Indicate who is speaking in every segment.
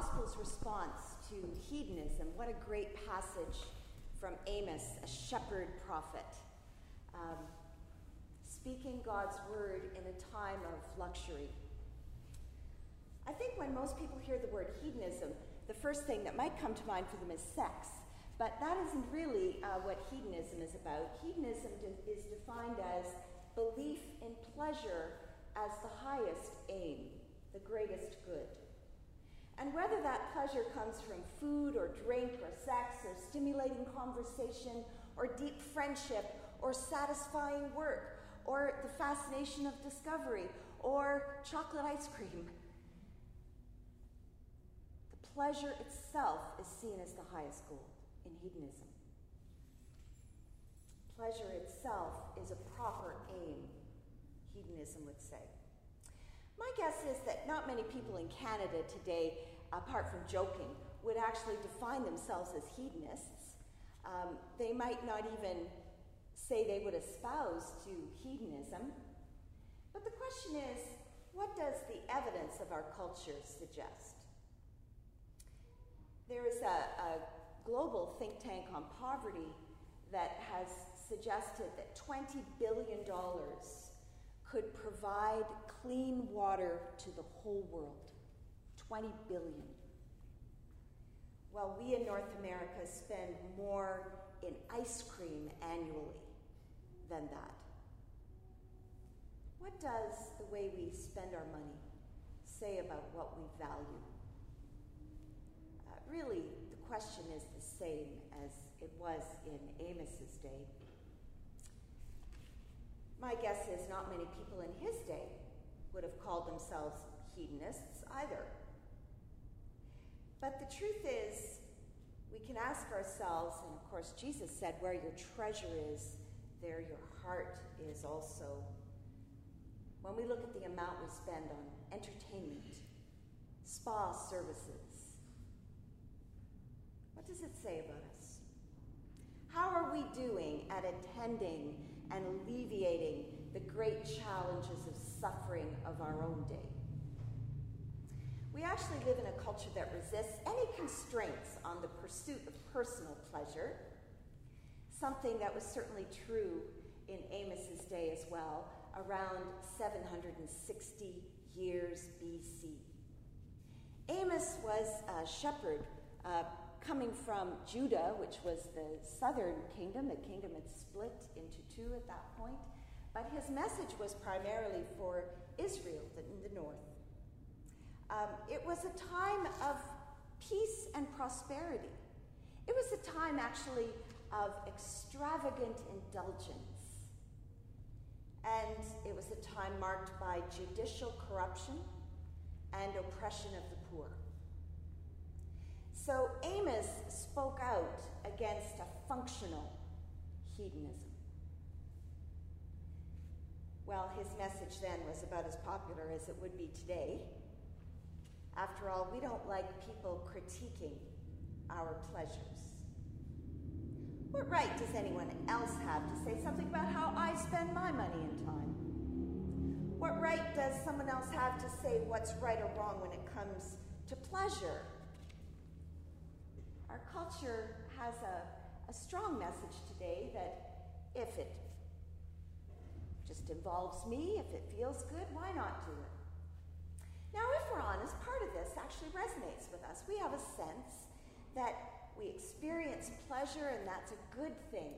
Speaker 1: gospel's response to hedonism, what a great passage from Amos, a shepherd prophet, um, speaking God's word in a time of luxury. I think when most people hear the word hedonism, the first thing that might come to mind for them is sex. But that isn't really uh, what hedonism is about. Hedonism de- is defined as belief in pleasure as the highest aim, the greatest good. And whether that pleasure comes from food or drink or sex or stimulating conversation or deep friendship or satisfying work or the fascination of discovery or chocolate ice cream, the pleasure itself is seen as the highest goal in hedonism. Pleasure itself is a proper aim, hedonism would say. My guess is that not many people in Canada today, apart from joking, would actually define themselves as hedonists. Um, they might not even say they would espouse to hedonism. But the question is what does the evidence of our culture suggest? There is a, a global think tank on poverty that has suggested that $20 billion could provide clean water to the whole world 20 billion. While we in North America spend more in ice cream annually than that. What does the way we spend our money say about what we value? Uh, really, the question is the same as it was in Amos's day. My guess is not many people in his day would have called themselves hedonists either. But the truth is, we can ask ourselves, and of course, Jesus said, Where your treasure is, there your heart is also. When we look at the amount we spend on entertainment, spa services, what does it say about us? How are we doing at attending and alleviating the great challenges of suffering of our own day? We actually live in a culture that resists any constraints on the pursuit of personal pleasure, something that was certainly true in Amos's day as well, around 760 years BC. Amos was a shepherd uh, coming from Judah, which was the southern kingdom. The kingdom had split into two at that point. But his message was primarily for Israel in the north. Um, it was a time of peace and prosperity. It was a time, actually, of extravagant indulgence. And it was a time marked by judicial corruption and oppression of the poor. So Amos spoke out against a functional hedonism. Well, his message then was about as popular as it would be today. After all, we don't like people critiquing our pleasures. What right does anyone else have to say something about how I spend my money and time? What right does someone else have to say what's right or wrong when it comes to pleasure? Our culture has a, a strong message today that if it just involves me, if it feels good, why not do it? Now, if we're honest, part of this actually resonates with us. We have a sense that we experience pleasure and that's a good thing.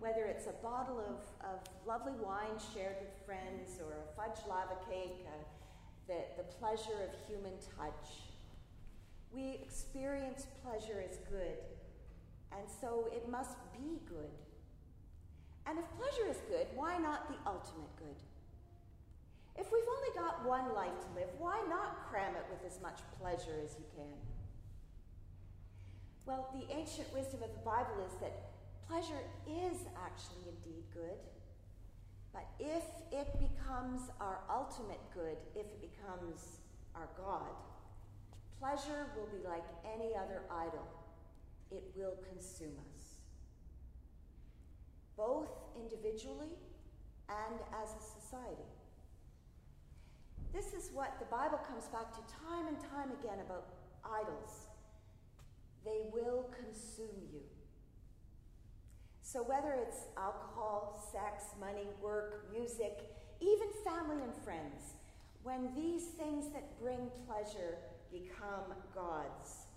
Speaker 1: Whether it's a bottle of, of lovely wine shared with friends or a fudge lava cake, uh, the, the pleasure of human touch. We experience pleasure as good, and so it must be good. And if pleasure is good, why not the ultimate good? If we've only got one life to live, why not cram it with as much pleasure as you can? Well, the ancient wisdom of the Bible is that pleasure is actually indeed good. But if it becomes our ultimate good, if it becomes our God, Pleasure will be like any other idol, it will consume us, both individually and as a society. This is what the Bible comes back to time and time again about idols, they will consume you. So, whether it's alcohol, sex, money, work, music, even family and friends, when these things that bring pleasure become gods,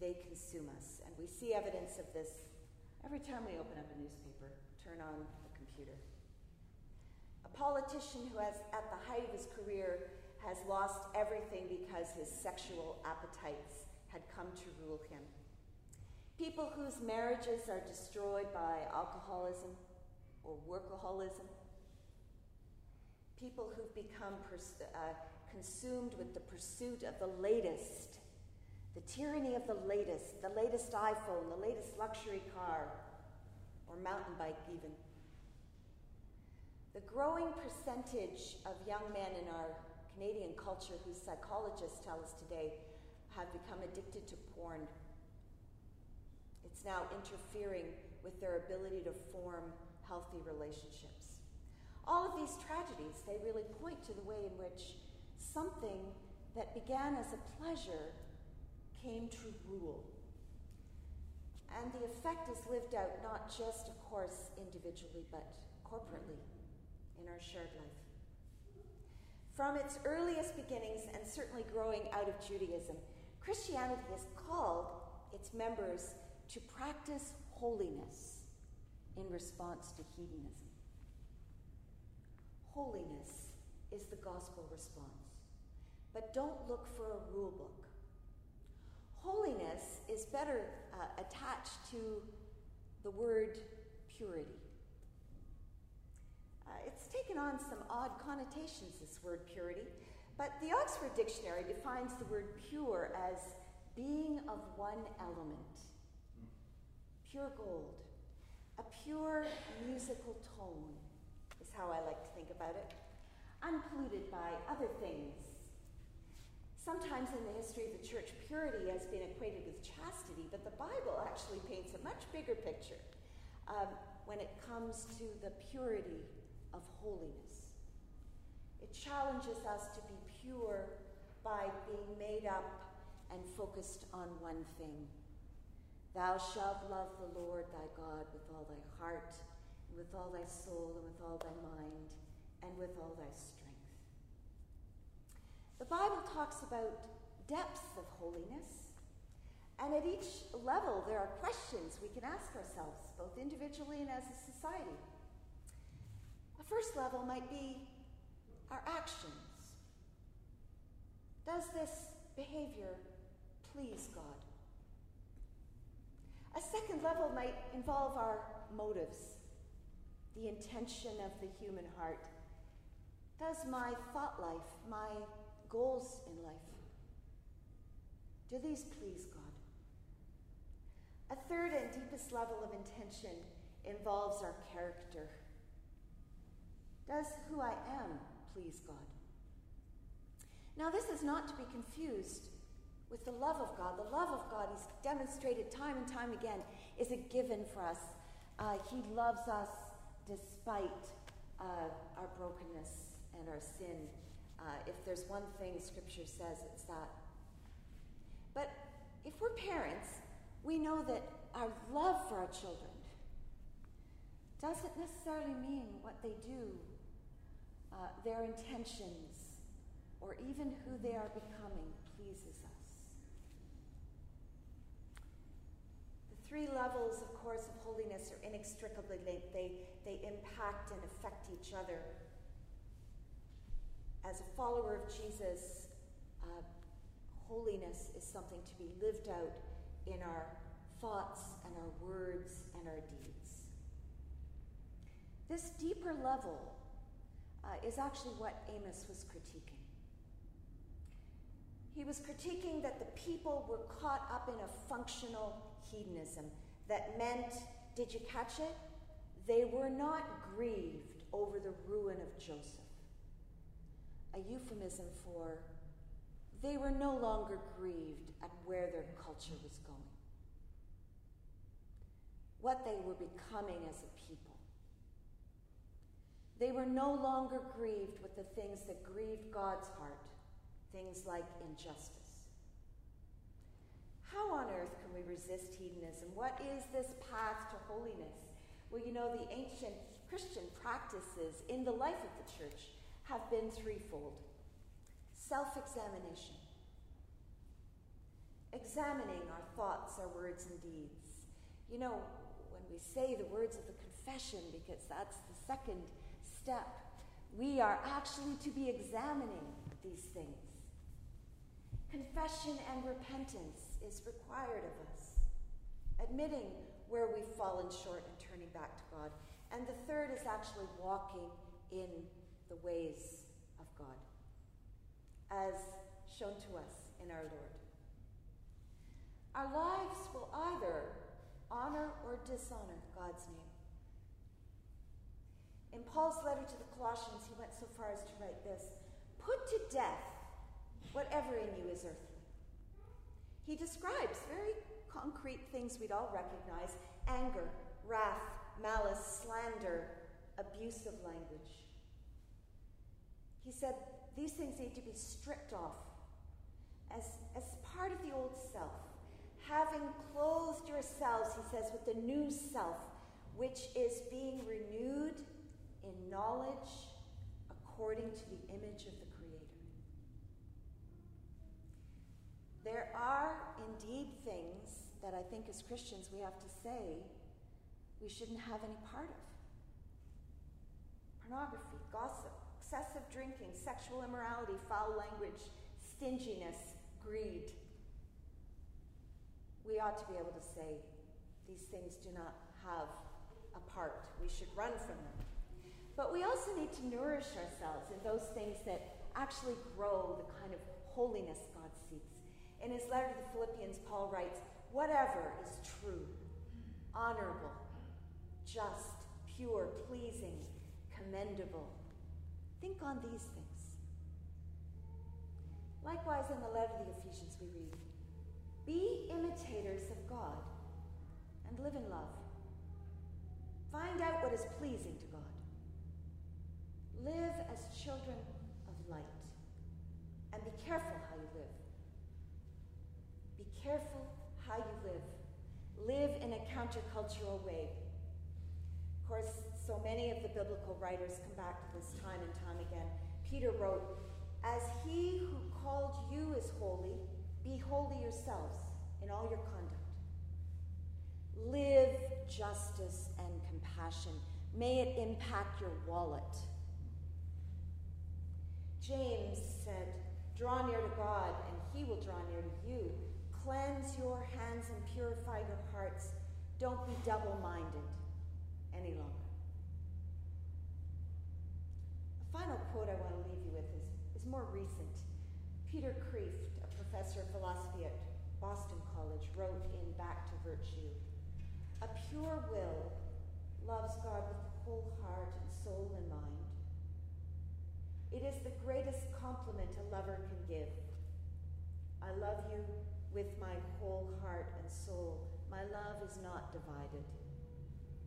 Speaker 1: they consume us. And we see evidence of this every time we open up a newspaper, turn on the computer. Politician who has, at the height of his career, has lost everything because his sexual appetites had come to rule him. People whose marriages are destroyed by alcoholism or workaholism. People who've become pers- uh, consumed with the pursuit of the latest, the tyranny of the latest, the latest iPhone, the latest luxury car, or mountain bike, even. The growing percentage of young men in our Canadian culture whose psychologists tell us today have become addicted to porn. It's now interfering with their ability to form healthy relationships. All of these tragedies, they really point to the way in which something that began as a pleasure came to rule. And the effect is lived out not just, of course, individually, but corporately in our shared life. From its earliest beginnings, and certainly growing out of Judaism, Christianity has called its members to practice holiness in response to hedonism. Holiness is the gospel response. But don't look for a rule book. Holiness is better uh, attached to the word purity. Uh, it's taken on some odd connotations, this word purity, but the Oxford Dictionary defines the word pure as being of one element, pure gold, a pure musical tone, is how I like to think about it, unpolluted by other things. Sometimes in the history of the church, purity has been equated with chastity, but the Bible actually paints a much bigger picture um, when it comes to the purity of holiness. It challenges us to be pure by being made up and focused on one thing. Thou shalt love the Lord thy God with all thy heart, and with all thy soul, and with all thy mind, and with all thy strength. The Bible talks about depths of holiness, and at each level there are questions we can ask ourselves, both individually and as a society. First level might be our actions. Does this behavior please God? A second level might involve our motives, the intention of the human heart. Does my thought life, my goals in life, do these please God? A third and deepest level of intention involves our character. Does who I am please God? Now, this is not to be confused with the love of God. The love of God, He's demonstrated time and time again, is a given for us. Uh, he loves us despite uh, our brokenness and our sin. Uh, if there's one thing Scripture says, it's that. But if we're parents, we know that our love for our children doesn't necessarily mean what they do, uh, their intentions, or even who they are becoming pleases us. The three levels, of course, of holiness are inextricably linked. They, they impact and affect each other. As a follower of Jesus, uh, holiness is something to be lived out in our thoughts and our words and our deeds. This deeper level uh, is actually what Amos was critiquing. He was critiquing that the people were caught up in a functional hedonism that meant, did you catch it? They were not grieved over the ruin of Joseph. A euphemism for they were no longer grieved at where their culture was going, what they were becoming as a people. They were no longer grieved with the things that grieved God's heart, things like injustice. How on earth can we resist hedonism? What is this path to holiness? Well, you know, the ancient Christian practices in the life of the church have been threefold self examination, examining our thoughts, our words, and deeds. You know, when we say the words of the confession, because that's the second step, we are actually to be examining these things. Confession and repentance is required of us, admitting where we've fallen short and turning back to God. And the third is actually walking in the ways of God, as shown to us in our Lord. Our lives will either honor or dishonor God's name. In Paul's letter to the Colossians, he went so far as to write this Put to death whatever in you is earthly. He describes very concrete things we'd all recognize anger, wrath, malice, slander, abusive language. He said these things need to be stripped off as, as part of the old self. Having clothed yourselves, he says, with the new self, which is being renewed in knowledge according to the image of the Creator. There are indeed things that I think as Christians we have to say we shouldn't have any part of pornography, gossip, excessive drinking, sexual immorality, foul language, stinginess, greed. We ought to be able to say these things do not have a part. We should run from them. But we also need to nourish ourselves in those things that actually grow the kind of holiness God seeks. In his letter to the Philippians, Paul writes, Whatever is true, honorable, just, pure, pleasing, commendable. Think on these things. Likewise, in the letter to the Ephesians, we read, Be imitators of God and live in love. Find out what is pleasing to God. Live as children of light. And be careful how you live Be careful how you live. Live in a countercultural way. Of course, so many of the biblical writers come back to this time and time again. Peter wrote, As he who called you is holy, be holy yourselves in all your conduct. Live justice and compassion. May it impact your wallet. James said, Draw near to God, and he will draw near to you. Cleanse your hands and purify your hearts. Don't be double minded any longer. A final quote I want to leave you with is, is more recent. Peter Kreeft, a professor of philosophy at Boston College, wrote in Back to Virtue A pure will loves God with the whole heart and soul and mind. It is the greatest compliment a lover can give. I love you with my whole heart and soul. My love is not divided.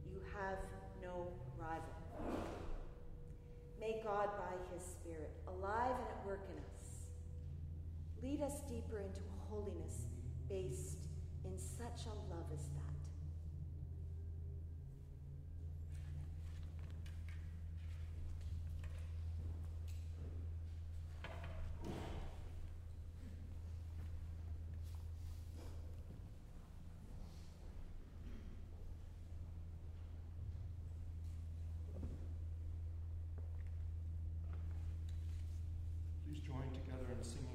Speaker 1: You have no rival. May God, by his Spirit, alive and at work in us, lead us deeper into holiness based in such a love as that.
Speaker 2: Singing Sanctify.